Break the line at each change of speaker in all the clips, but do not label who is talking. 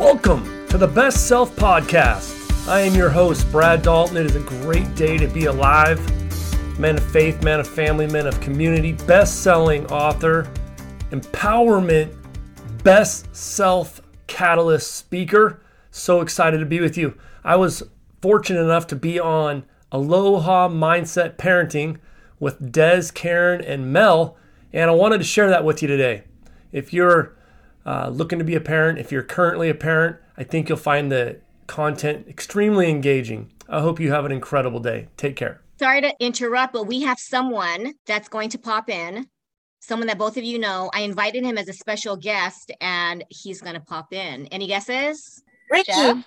Welcome to the Best Self Podcast. I am your host, Brad Dalton. It is a great day to be alive. Man of faith, man of family, man of community, best selling author, empowerment, best self catalyst speaker. So excited to be with you. I was fortunate enough to be on Aloha Mindset Parenting with Des, Karen, and Mel, and I wanted to share that with you today. If you're uh, looking to be a parent, if you're currently a parent, I think you'll find the content extremely engaging. I hope you have an incredible day. Take care.
Sorry to interrupt, but we have someone that's going to pop in, someone that both of you know. I invited him as a special guest, and he's going to pop in. Any guesses?
Ricky.
Jeff?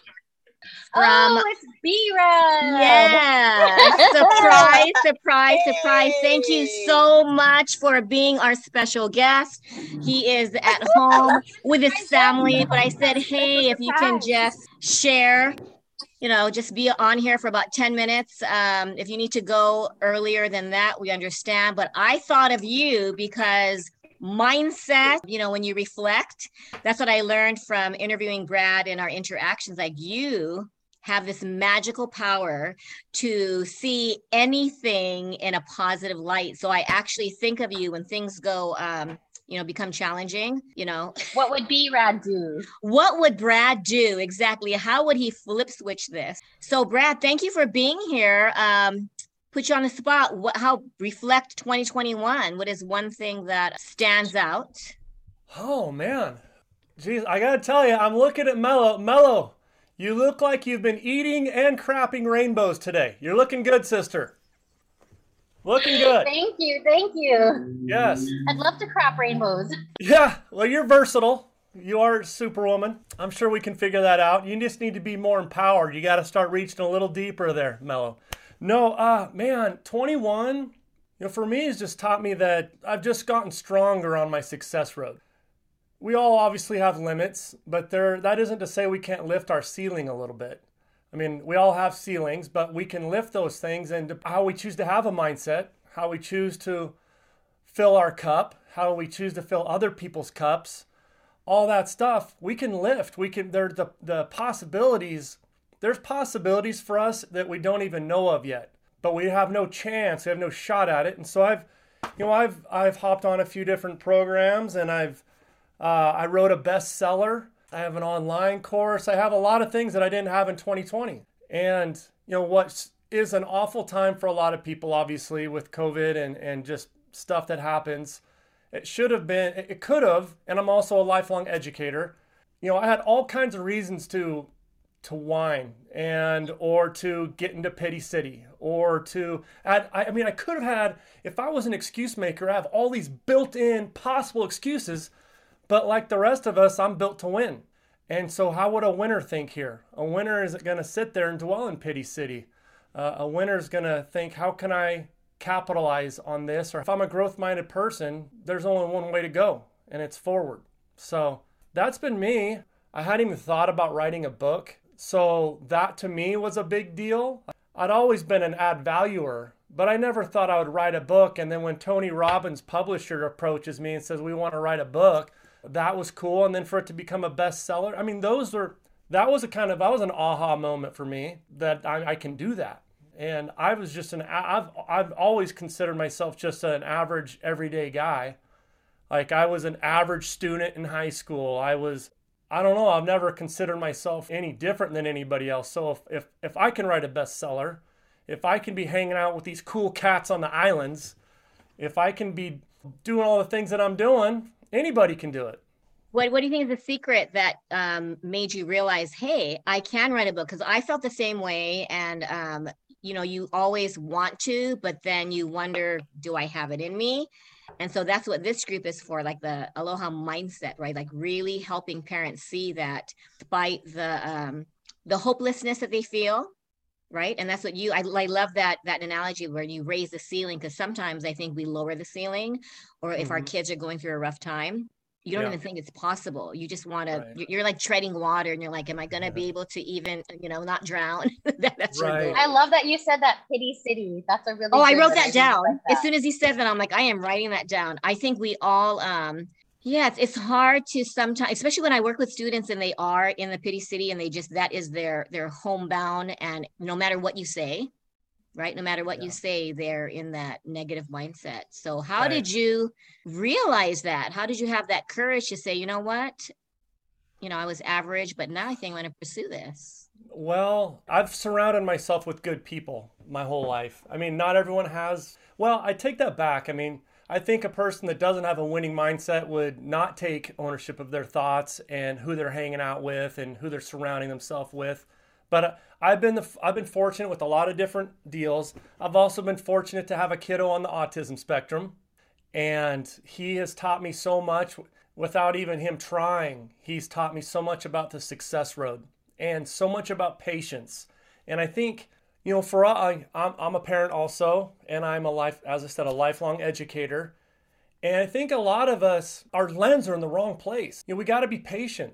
From oh, it's B-Rad.
Yeah. surprise, surprise, surprise. Thank you so much for being our special guest. He is at home with his family, but I said, hey, if you can just share you know, just be on here for about 10 minutes. Um, if you need to go earlier than that, we understand. But I thought of you because mindset, you know, when you reflect, that's what I learned from interviewing Brad in our interactions. Like you have this magical power to see anything in a positive light. So I actually think of you when things go, um, you know, become challenging, you know.
What would B Rad do?
What would Brad do exactly? How would he flip switch this? So, Brad, thank you for being here. Um, put you on the spot. What, how reflect 2021? What is one thing that stands out?
Oh man, jeez, I gotta tell you, I'm looking at Mello. Mello, you look like you've been eating and crapping rainbows today. You're looking good, sister. Looking good.
Thank you, thank you.
Yes.
I'd love to crap rainbows.
Yeah, well, you're versatile. You are Superwoman. I'm sure we can figure that out. You just need to be more empowered. You got to start reaching a little deeper there, Mello. No, uh, man, 21, you know, for me, has just taught me that I've just gotten stronger on my success road. We all obviously have limits, but there that isn't to say we can't lift our ceiling a little bit. I mean, we all have ceilings, but we can lift those things and how we choose to have a mindset, how we choose to fill our cup, how we choose to fill other people's cups, all that stuff, we can lift. We can there the the possibilities there's possibilities for us that we don't even know of yet, but we have no chance, we have no shot at it. And so I've, you know, I've I've hopped on a few different programs, and I've uh, I wrote a bestseller. I have an online course. I have a lot of things that I didn't have in 2020. And you know what is an awful time for a lot of people, obviously with COVID and and just stuff that happens. It should have been. It could have. And I'm also a lifelong educator. You know, I had all kinds of reasons to to whine and or to get into pity city or to I, I mean i could have had if i was an excuse maker i have all these built-in possible excuses but like the rest of us i'm built to win. And so how would a winner think here? A winner isn't going to sit there and dwell in pity city. Uh, a winner is going to think how can i capitalize on this? Or if i'm a growth minded person there's only one way to go and it's forward. So that's been me. I hadn't even thought about writing a book so that to me was a big deal. I'd always been an ad valuer, but I never thought I would write a book. And then when Tony Robbins, publisher, approaches me and says, We want to write a book, that was cool. And then for it to become a bestseller, I mean, those are, that was a kind of, that was an aha moment for me that I, I can do that. And I was just an, I've, I've always considered myself just an average, everyday guy. Like I was an average student in high school. I was I don't know. I've never considered myself any different than anybody else. So if, if, if I can write a bestseller, if I can be hanging out with these cool cats on the islands, if I can be doing all the things that I'm doing, anybody can do it.
What, what do you think is the secret that um, made you realize, hey, I can write a book? Because I felt the same way. And, um, you know, you always want to, but then you wonder, do I have it in me? And so that's what this group is for, like the Aloha mindset, right? Like really helping parents see that despite the um, the hopelessness that they feel, right? And that's what you I, I love that that analogy where you raise the ceiling because sometimes I think we lower the ceiling, or if mm-hmm. our kids are going through a rough time, you don't yeah. even think it's possible you just want right. to you're like treading water and you're like am i going to yeah. be able to even you know not drown
that's right. i love that you said that pity city that's a really
oh i wrote that down like that. as soon as he said that i'm like i am writing that down i think we all um Yeah, it's, it's hard to sometimes, especially when I work with students and they are in the pity city and they just that is their their homebound, and no matter what you say, right? No matter what yeah. you say, they're in that negative mindset. So, how right. did you realize that? How did you have that courage to say, you know what, you know, I was average, but now I think I'm going to pursue this?
Well, I've surrounded myself with good people my whole life. I mean, not everyone has. Well, I take that back. I mean I think a person that doesn't have a winning mindset would not take ownership of their thoughts and who they're hanging out with and who they're surrounding themselves with. But I've been the, I've been fortunate with a lot of different deals. I've also been fortunate to have a kiddo on the autism spectrum, and he has taught me so much without even him trying. He's taught me so much about the success road and so much about patience. And I think you know, for uh, I, I'm, I'm a parent also, and I'm a life, as I said, a lifelong educator. And I think a lot of us, our lens are in the wrong place. You know, we got to be patient.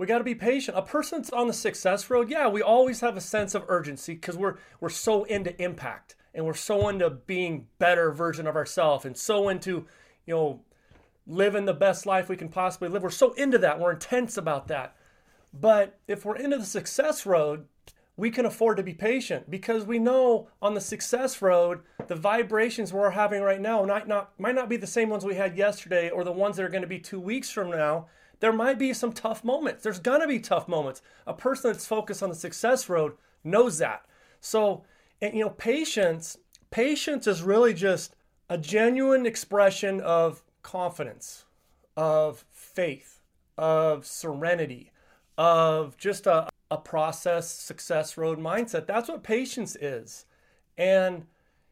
We got to be patient. A person that's on the success road, yeah, we always have a sense of urgency because we're we're so into impact and we're so into being better version of ourselves and so into, you know, living the best life we can possibly live. We're so into that. We're intense about that. But if we're into the success road, we can afford to be patient because we know on the success road the vibrations we're having right now might not might not be the same ones we had yesterday or the ones that are going to be two weeks from now there might be some tough moments there's going to be tough moments a person that's focused on the success road knows that so and, you know patience patience is really just a genuine expression of confidence of faith of serenity of just a, a process success road mindset. That's what patience is. And,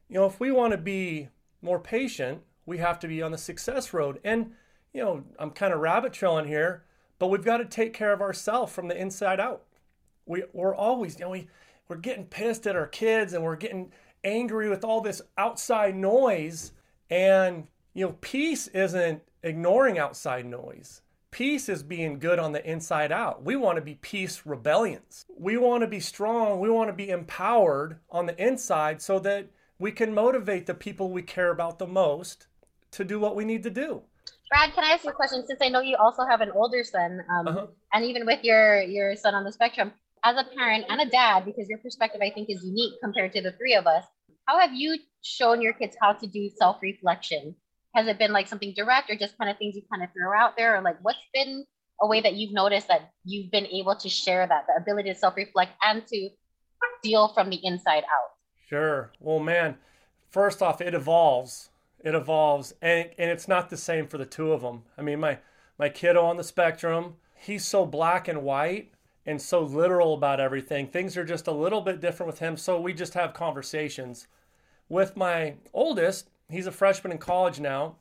you know, if we want to be more patient, we have to be on the success road. And, you know, I'm kind of rabbit trailing here, but we've got to take care of ourselves from the inside out. We, we're always, you know, we, we're getting pissed at our kids and we're getting angry with all this outside noise. And, you know, peace isn't ignoring outside noise. Peace is being good on the inside out. We want to be peace rebellions. We want to be strong. We want to be empowered on the inside so that we can motivate the people we care about the most to do what we need to do.
Brad, can I ask you a question? Since I know you also have an older son, um, uh-huh. and even with your your son on the spectrum, as a parent and a dad, because your perspective I think is unique compared to the three of us, how have you shown your kids how to do self reflection? has it been like something direct or just kind of things you kind of throw out there or like what's been a way that you've noticed that you've been able to share that the ability to self-reflect and to deal from the inside out
sure well man first off it evolves it evolves and, and it's not the same for the two of them i mean my my kiddo on the spectrum he's so black and white and so literal about everything things are just a little bit different with him so we just have conversations with my oldest he's a freshman in college now,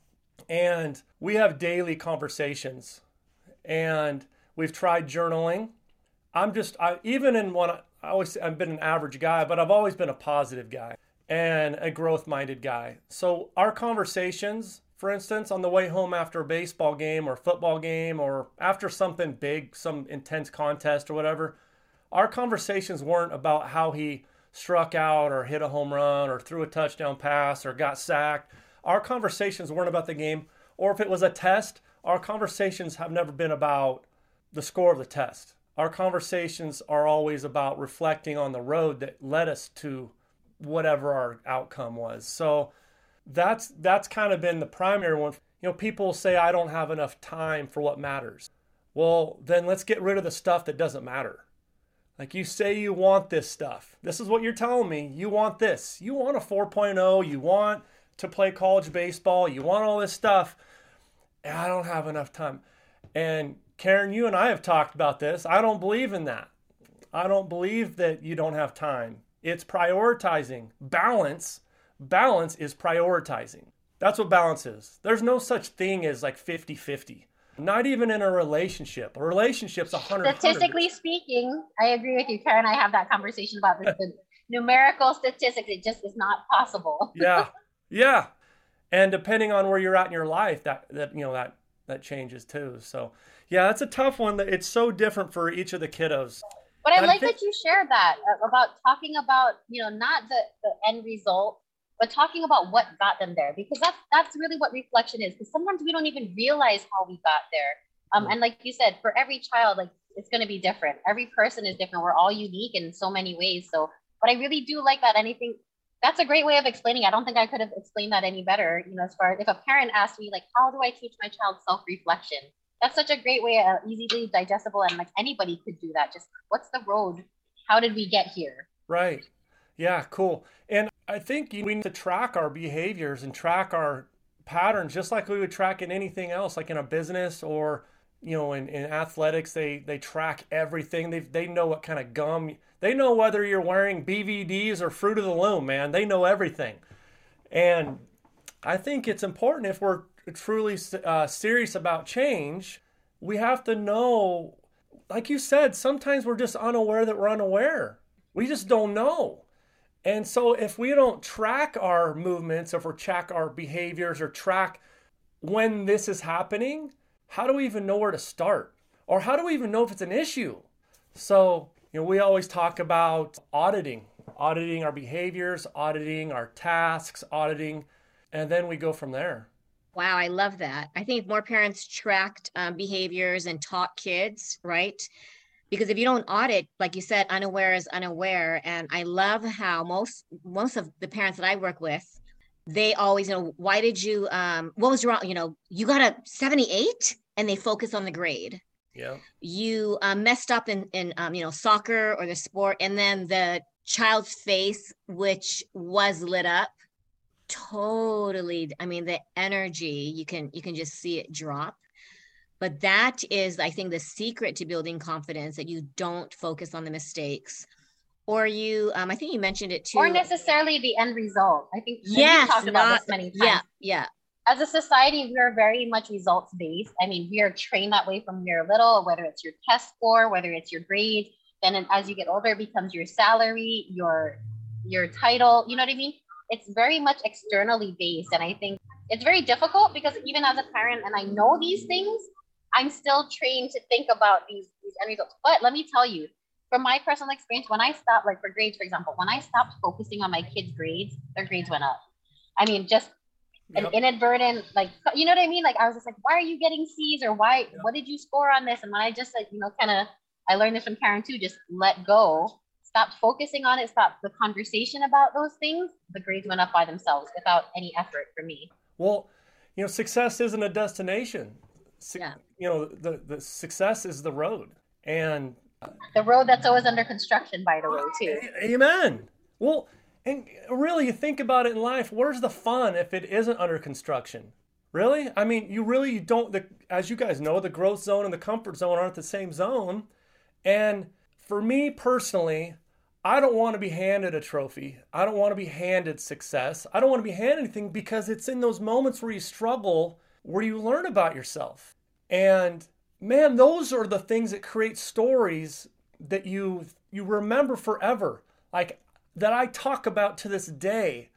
and we have daily conversations. And we've tried journaling. I'm just, I, even in one, I always, I've been an average guy, but I've always been a positive guy and a growth minded guy. So our conversations, for instance, on the way home after a baseball game or football game or after something big, some intense contest or whatever, our conversations weren't about how he struck out or hit a home run or threw a touchdown pass or got sacked. Our conversations weren't about the game. Or if it was a test, our conversations have never been about the score of the test. Our conversations are always about reflecting on the road that led us to whatever our outcome was. So that's that's kind of been the primary one. You know, people say I don't have enough time for what matters. Well, then let's get rid of the stuff that doesn't matter. Like you say you want this stuff. This is what you're telling me. You want this. You want a 4.0. You want to play college baseball. You want all this stuff. And I don't have enough time. And Karen, you and I have talked about this. I don't believe in that. I don't believe that you don't have time. It's prioritizing. Balance, balance is prioritizing. That's what balance is. There's no such thing as like 50 50. Not even in a relationship. A relationship's a hundred.
Statistically speaking, I agree with you, Karen. I have that conversation about this. the numerical statistics, it just is not possible.
yeah, yeah, and depending on where you're at in your life, that that you know that that changes too. So, yeah, that's a tough one. That it's so different for each of the kiddos.
But I like that you shared that uh, about talking about you know not the the end result but talking about what got them there because that's that's really what reflection is because sometimes we don't even realize how we got there. Um, and like you said for every child like it's going to be different. Every person is different. We're all unique in so many ways. So but i really do like that. Anything that's a great way of explaining i don't think i could have explained that any better you know as far as if a parent asked me like how do i teach my child self-reflection that's such a great way uh, easily digestible and like anybody could do that. Just what's the road? How did we get here?
Right. Yeah cool. And I think we need to track our behaviors and track our patterns just like we would track in anything else, like in a business or you know in, in athletics they they track everything. They they know what kind of gum they know whether you're wearing bvds or fruit of the loom man. They know everything. And i think it's important if we're truly uh, serious about change we have to know like you said sometimes we're just unaware that we're unaware we just don't know and so if we don't track our movements, if we track our behaviors or track when this is happening, how do we even know where to start? Or how do we even know if it's an issue? So, you know, we always talk about auditing, auditing our behaviors, auditing our tasks, auditing, and then we go from there.
Wow, I love that. I think more parents tracked um, behaviors and taught kids, right? because if you don't audit like you said unaware is unaware and i love how most most of the parents that i work with they always know why did you um what was wrong you know you got a 78 and they focus on the grade
yeah
you um, messed up in in um, you know soccer or the sport and then the child's face which was lit up totally i mean the energy you can you can just see it drop but that is, I think, the secret to building confidence that you don't focus on the mistakes. Or you, um, I think you mentioned it too.
Or necessarily the end result. I think
yes,
talked about not, this many times.
Yeah, yeah.
As a society, we are very much results based. I mean, we are trained that way from you're little, whether it's your test score, whether it's your grades. Then as you get older, it becomes your salary, your your title. You know what I mean? It's very much externally based, and I think it's very difficult because even as a parent, and I know these things, I'm still trained to think about these, these end results. But let me tell you, from my personal experience, when I stopped, like for grades, for example, when I stopped focusing on my kids' grades, their grades went up. I mean, just yep. an inadvertent, like, you know what I mean? Like, I was just like, why are you getting C's or why, yep. what did you score on this? And when I just, like, you know, kind of, I learned this from Karen too, just let go, stopped focusing on it, stopped the conversation about those things, the grades went up by themselves without any effort for me.
Well, you know, success isn't a destination. Su- yeah. you know the the success is the road. And
the road that's always under construction by the way ah, too.
amen. Well and really you think about it in life where's the fun if it isn't under construction? Really? I mean you really you don't the, as you guys know the growth zone and the comfort zone aren't the same zone. And for me personally I don't want to be handed a trophy. I don't want to be handed success. I don't want to be handed anything because it's in those moments where you struggle where you learn about yourself. And man, those are the things that create stories that you you remember forever. Like that I talk about to this day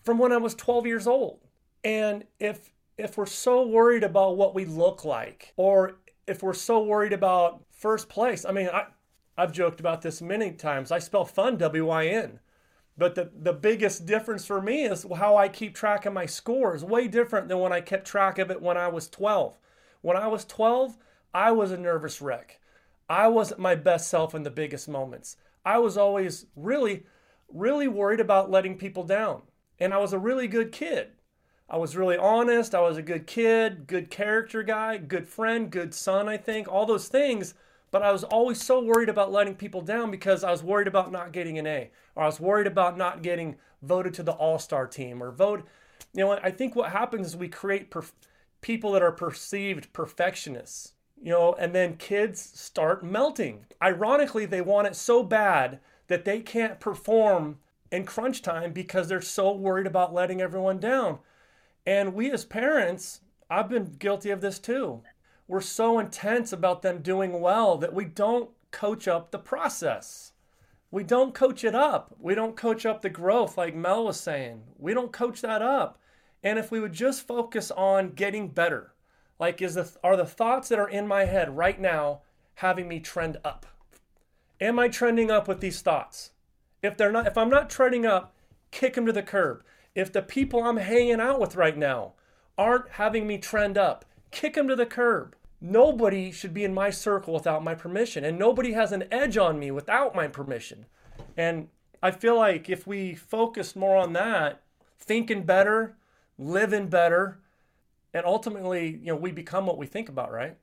from when I was 12 years old. And if if we're so worried about what we look like or if we're so worried about first place, I mean, I I've joked about this many times. I spell fun W Y N. But the, the biggest difference for me is how I keep track of my scores. Way different than when I kept track of it when I was 12. When I was 12, I was a nervous wreck. I wasn't my best self in the biggest moments. I was always really, really worried about letting people down. And I was a really good kid. I was really honest. I was a good kid, good character guy, good friend, good son, I think, all those things. But I was always so worried about letting people down because I was worried about not getting an A, or I was worried about not getting voted to the All Star team, or vote. You know, I think what happens is we create perf- people that are perceived perfectionists, you know, and then kids start melting. Ironically, they want it so bad that they can't perform in crunch time because they're so worried about letting everyone down. And we as parents, I've been guilty of this too we're so intense about them doing well that we don't coach up the process. We don't coach it up. We don't coach up the growth, like Mel was saying. We don't coach that up. And if we would just focus on getting better, like is the are the thoughts that are in my head right now having me trend up? Am I trending up with these thoughts? If they're not, if I'm not trending up, kick them to the curb. if the people I'm hanging out with right now aren't having me trend up, kick them to the curb. Nobody should be in my circle without my permission, and nobody has an edge on me without my permission. And I feel like if we focus more on that, thinking better, living better, and ultimately, you know, we become what we think about, right?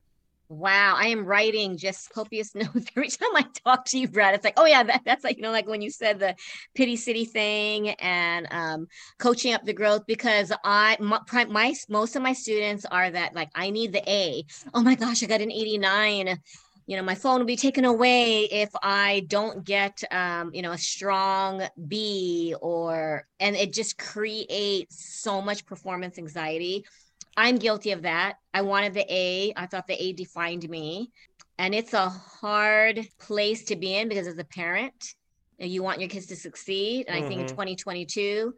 Wow, I am writing just copious notes every time I talk to you, Brad. It's like, oh yeah, that, that's like you know, like when you said the pity city thing and um, coaching up the growth. Because I, my, my most of my students are that like I need the A. Oh my gosh, I got an eighty nine. You know, my phone will be taken away if I don't get, um, you know, a strong B or, and it just creates so much performance anxiety I'm guilty of that. I wanted the A. I thought the A defined me. And it's a hard place to be in because as a parent, you want your kids to succeed. And mm-hmm. I think in mm-hmm. 2022,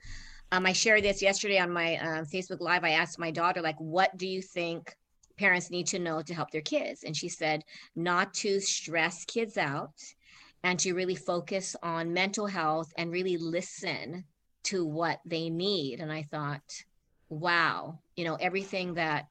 um, I shared this yesterday on my uh, Facebook Live. I asked my daughter, like, what do you think parents need to know to help their kids? And she said, not to stress kids out and to really focus on mental health and really listen to what they need. And I thought, wow, you know, everything that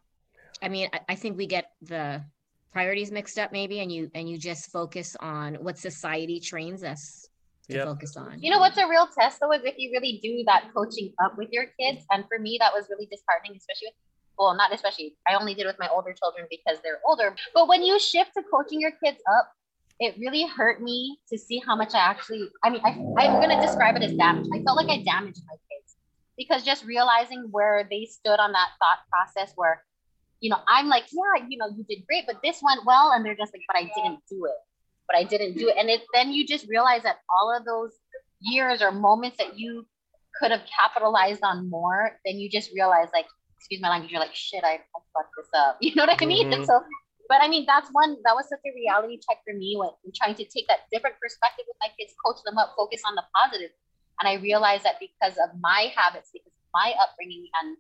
I mean, I, I think we get the priorities mixed up maybe and you and you just focus on what society trains us to yep. focus on.
You know what's a real test though is if you really do that coaching up with your kids. And for me that was really disheartening, especially with well, not especially I only did with my older children because they're older. But when you shift to coaching your kids up, it really hurt me to see how much I actually I mean I I'm gonna describe it as damage. I felt like I damaged my because just realizing where they stood on that thought process where you know i'm like yeah you know you did great but this went well and they're just like but i didn't do it. But i didn't do it. And it then you just realize that all of those years or moments that you could have capitalized on more then you just realize like excuse my language you're like shit i, I fucked this up. You know what i mean? Mm-hmm. so but I mean, that's one, that was such a reality check for me when trying to take that different perspective with my kids, coach them up, focus on the positive. And I realized that because of my habits, because of my upbringing and,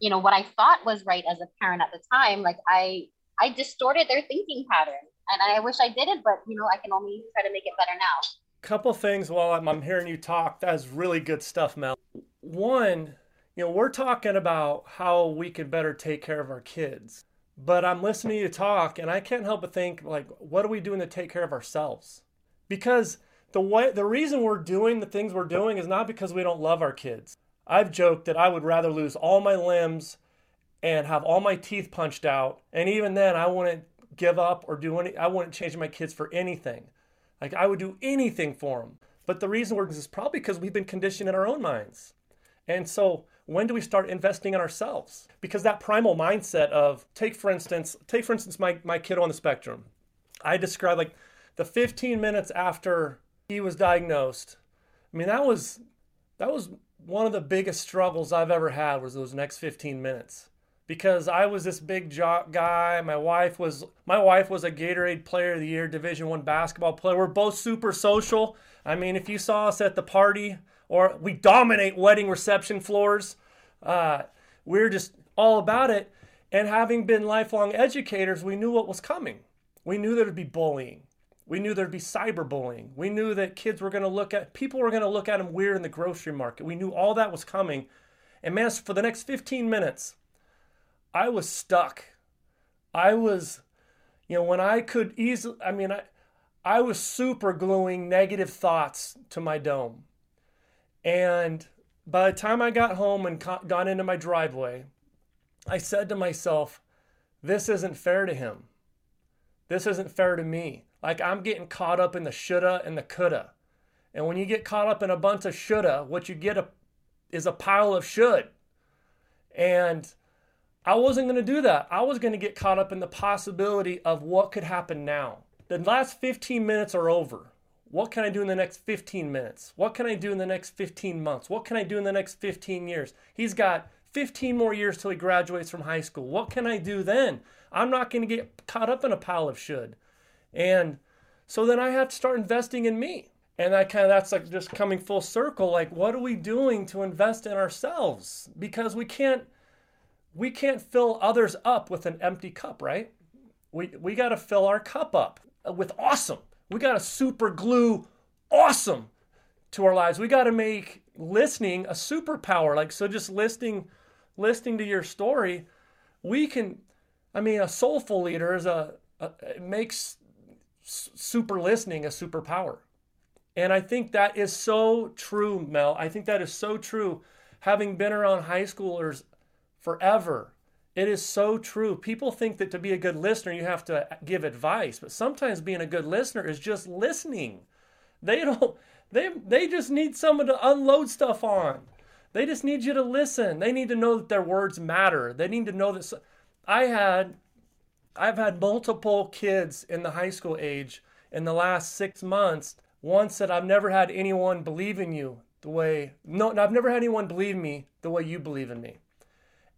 you know, what I thought was right as a parent at the time, like I, I distorted their thinking pattern. And I wish I didn't, but you know, I can only try to make it better now.
Couple things while I'm, I'm hearing you talk. That's really good stuff, Mel. One, you know, we're talking about how we can better take care of our kids. But I'm listening to you talk and I can't help but think like, what are we doing to take care of ourselves? Because the way the reason we're doing the things we're doing is not because we don't love our kids. I've joked that I would rather lose all my limbs and have all my teeth punched out, and even then I wouldn't give up or do any. I wouldn't change my kids for anything. Like I would do anything for them. But the reason we're is probably because we've been conditioned in our own minds. And so when do we start investing in ourselves? Because that primal mindset of take for instance, take for instance my, my kid on the spectrum. I describe like the 15 minutes after he was diagnosed. I mean, that was that was one of the biggest struggles I've ever had was those next 15 minutes because I was this big jock guy. My wife was my wife was a Gatorade Player of the Year, Division One basketball player. We're both super social. I mean, if you saw us at the party, or we dominate wedding reception floors, uh, we're just all about it. And having been lifelong educators, we knew what was coming. We knew there'd be bullying. We knew there'd be cyberbullying. We knew that kids were going to look at people were going to look at them weird in the grocery market. We knew all that was coming. And man, for the next 15 minutes, I was stuck. I was, you know, when I could easily, I mean, I, I was super gluing negative thoughts to my dome. And by the time I got home and got into my driveway, I said to myself, this isn't fair to him. This isn't fair to me. Like I'm getting caught up in the shoulda and the coulda. And when you get caught up in a bunch of shoulda, what you get a, is a pile of should. And I wasn't going to do that. I was going to get caught up in the possibility of what could happen now. The last 15 minutes are over. What can I do in the next 15 minutes? What can I do in the next 15 months? What can I do in the next 15 years? He's got 15 more years till he graduates from high school. What can I do then? I'm not going to get caught up in a pile of should. And so then I have to start investing in me. And that kind of that's like just coming full circle like what are we doing to invest in ourselves? Because we can't we can't fill others up with an empty cup, right? We we got to fill our cup up with awesome. We got to super glue awesome to our lives. We got to make listening a superpower. Like so, just listening, listening to your story, we can. I mean, a soulful leader is a, a it makes super listening a superpower. And I think that is so true, Mel. I think that is so true. Having been around high schoolers forever, it is so true. People think that to be a good listener, you have to give advice, but sometimes being a good listener is just listening. They don't they they just need someone to unload stuff on. They just need you to listen. They need to know that their words matter. They need to know that I had I've had multiple kids in the high school age in the last 6 months. One said I've never had anyone believe in you the way no I've never had anyone believe me the way you believe in me.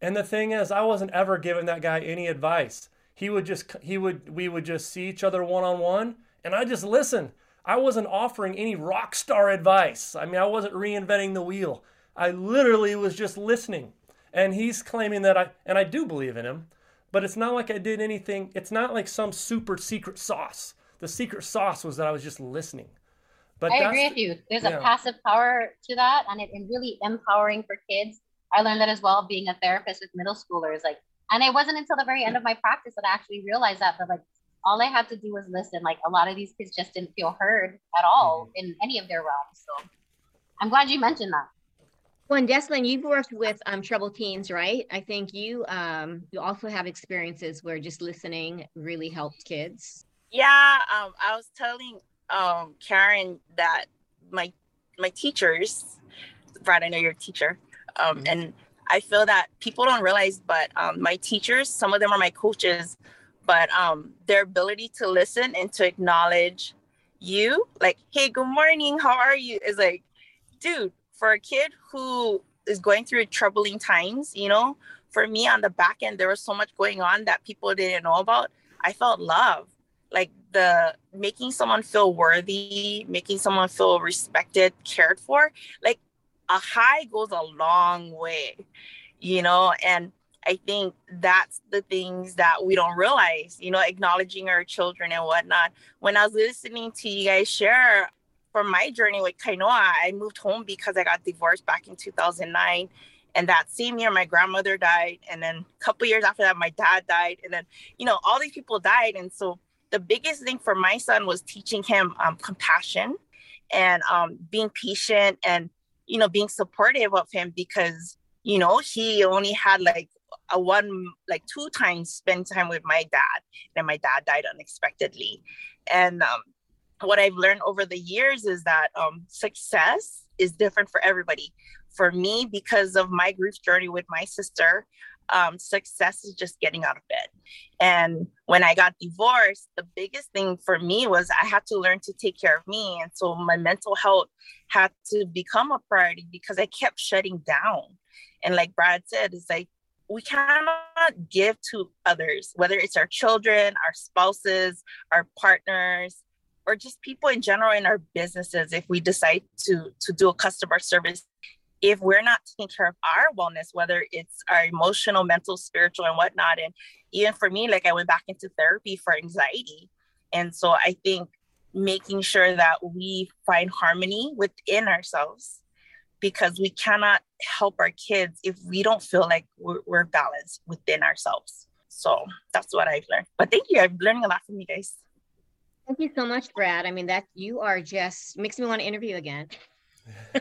And the thing is I wasn't ever giving that guy any advice. He would just he would we would just see each other one on one and I just listen I wasn't offering any rock star advice. I mean, I wasn't reinventing the wheel. I literally was just listening. And he's claiming that I, and I do believe in him, but it's not like I did anything. It's not like some super secret sauce. The secret sauce was that I was just listening.
But I agree with you. There's yeah. a passive power to that, and it, really empowering for kids. I learned that as well, being a therapist with middle schoolers. Like, and it wasn't until the very end of my practice that I actually realized that. But like, all I had to do was listen. Like a lot of these kids just didn't feel heard at all mm-hmm. in any of their realms. So I'm glad you mentioned that.
Well, and Deslin, you've worked with um, troubled teens, right? I think you um, you also have experiences where just listening really helped kids.
Yeah, um, I was telling um, Karen that my my teachers, Brad, I know you're a teacher, um, mm-hmm. and I feel that people don't realize, but um, my teachers, some of them are my coaches, but um, their ability to listen and to acknowledge you, like, hey, good morning, how are you? Is like, dude, for a kid who is going through troubling times, you know, for me on the back end, there was so much going on that people didn't know about. I felt love, like the making someone feel worthy, making someone feel respected, cared for. Like a high goes a long way, you know, and I think that's the things that we don't realize, you know, acknowledging our children and whatnot. When I was listening to you guys share from my journey with Kainoa, I moved home because I got divorced back in 2009. And that same year, my grandmother died. And then a couple years after that, my dad died. And then, you know, all these people died. And so the biggest thing for my son was teaching him um, compassion and um, being patient and, you know, being supportive of him because, you know, he only had like a one like two times spend time with my dad and my dad died unexpectedly and um, what i've learned over the years is that um, success is different for everybody. For me because of my grief journey with my sister um, success is just getting out of bed. And when i got divorced the biggest thing for me was i had to learn to take care of me. And so my mental health had to become a priority because i kept shutting down. And like brad said it's like we cannot give to others, whether it's our children, our spouses, our partners, or just people in general in our businesses. If we decide to to do a customer service, if we're not taking care of our wellness, whether it's our emotional, mental, spiritual, and whatnot, and even for me, like I went back into therapy for anxiety, and so I think making sure that we find harmony within ourselves because we cannot help our kids if we don't feel like we're, we're, balanced within ourselves. So that's what I've learned. But thank you. I'm learning a lot from you guys.
Thank you so much, Brad. I mean, that you are just makes me want to interview again.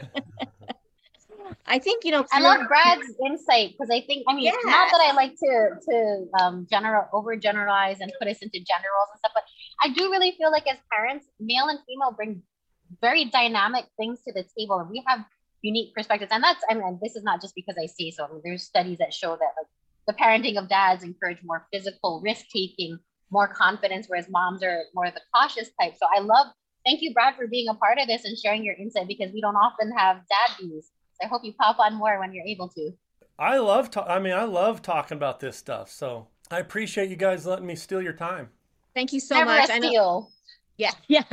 I think you know.
I love Brad's insight because I think I mean yeah. not that I like to to um, general over generalize and put us into generals and stuff, but I do really feel like as parents, male and female bring very dynamic things to the table, and we have unique perspectives. And that's, I mean, this is not just because I say so. I mean, there's studies that show that like the parenting of dads encourage more physical risk taking, more confidence, whereas moms are more of the cautious type. So I love, thank you, Brad, for being a part of this and sharing your insight because we don't often have dad views. So I hope you pop on more when you're able to.
I love, ta- I mean, I love talking about this stuff. So I appreciate you guys letting me steal your time.
Thank you so Never much. A steal. Yeah, yeah.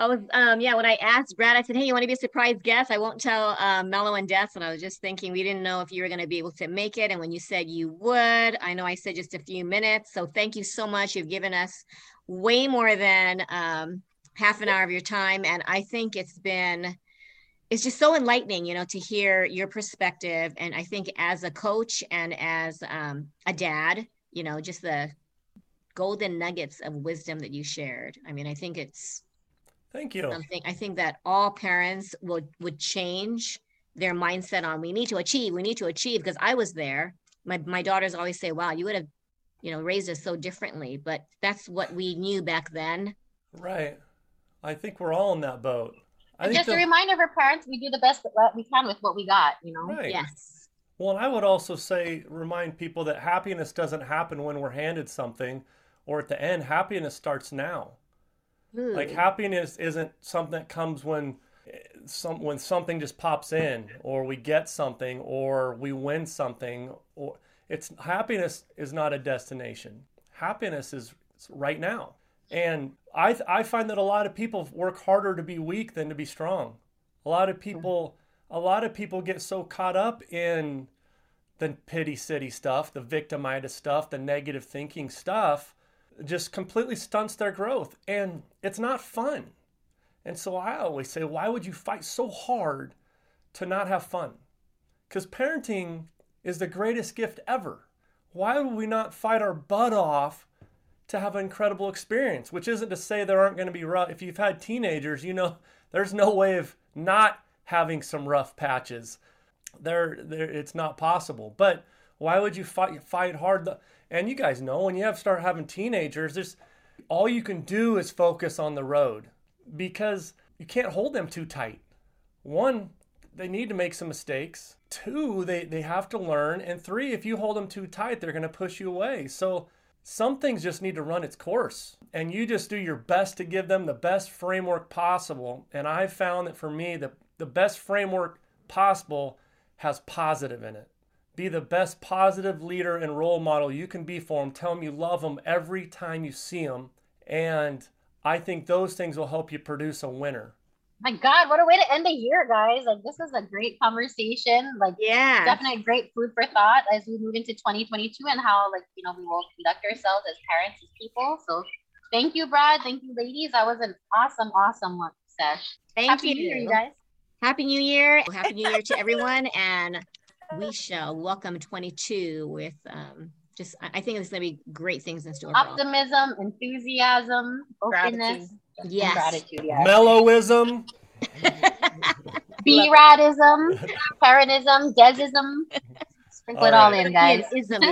I was, um, yeah, when I asked Brad, I said, hey, you want to be a surprise guest? I won't tell Mello and Des. And I was just thinking, we didn't know if you were going to be able to make it. And when you said you would, I know I said just a few minutes. So thank you so much. You've given us way more than um, half an hour of your time. And I think it's been, it's just so enlightening, you know, to hear your perspective. And I think as a coach and as um, a dad, you know, just the golden nuggets of wisdom that you shared. I mean, I think it's
thank you.
Something I think that all parents would would change their mindset on we need to achieve, we need to achieve because I was there. My my daughters always say, "Wow, you would have, you know, raised us so differently." But that's what we knew back then.
Right. I think we're all in that boat.
I and just the, a reminder for parents, we do the best that we can with what we got, you know?
Right.
Yes.
Well, and I would also say, remind people that happiness doesn't happen when we're handed something or at the end. Happiness starts now. Like happiness isn't something that comes when eh, some when something just pops in or we get something or we win something or it's happiness is not a destination. Happiness is right now. And I I find that a lot of people work harder to be weak than to be strong. A lot of mm-hmm. people a lot of people get so caught up in the pity city stuff, the victimitis stuff, the negative thinking stuff just completely stunts their growth and it's not fun. And so I always say, why would you fight so hard to not have fun? Because parenting is the greatest gift ever. Why would we not fight our butt off to have an incredible experience? Which isn't to say there aren't going to be rough. If you've had teenagers, you know there's no way of not having some rough patches. There, there, it's not possible. But why would you fight fight hard? And you guys know when you have start having teenagers, there's all you can do is focus on the road because you can't hold them too tight. One, they need to make some mistakes. Two, they, they have to learn. And three, if you hold them too tight, they're going to push you away. So some things just need to run its course. And you just do your best to give them the best framework possible. And I've found that for me, the, the best framework possible has positive in it. Be the best positive leader and role model you can be for them. Tell them you love them every time you see them. And I think those things will help you produce a winner.
My God, what a way to end the year, guys. Like this is a great conversation. Like
yeah,
definitely great food for thought as we move into 2022 and how like you know we will conduct ourselves as parents, as people. So thank you, Brad. Thank you, ladies. That was an awesome, awesome one, Sesh.
Thank
Happy
you.
New Year, you guys.
Happy New Year. Happy New Year to everyone. And we shall welcome 22 with um, just I think there's going to be great things in store.
Optimism, enthusiasm, openness,
yes,
gratitude,
yes. mellowism,
B-radism, parentism, desism. Sprinkle all it all in, guys.
Ism.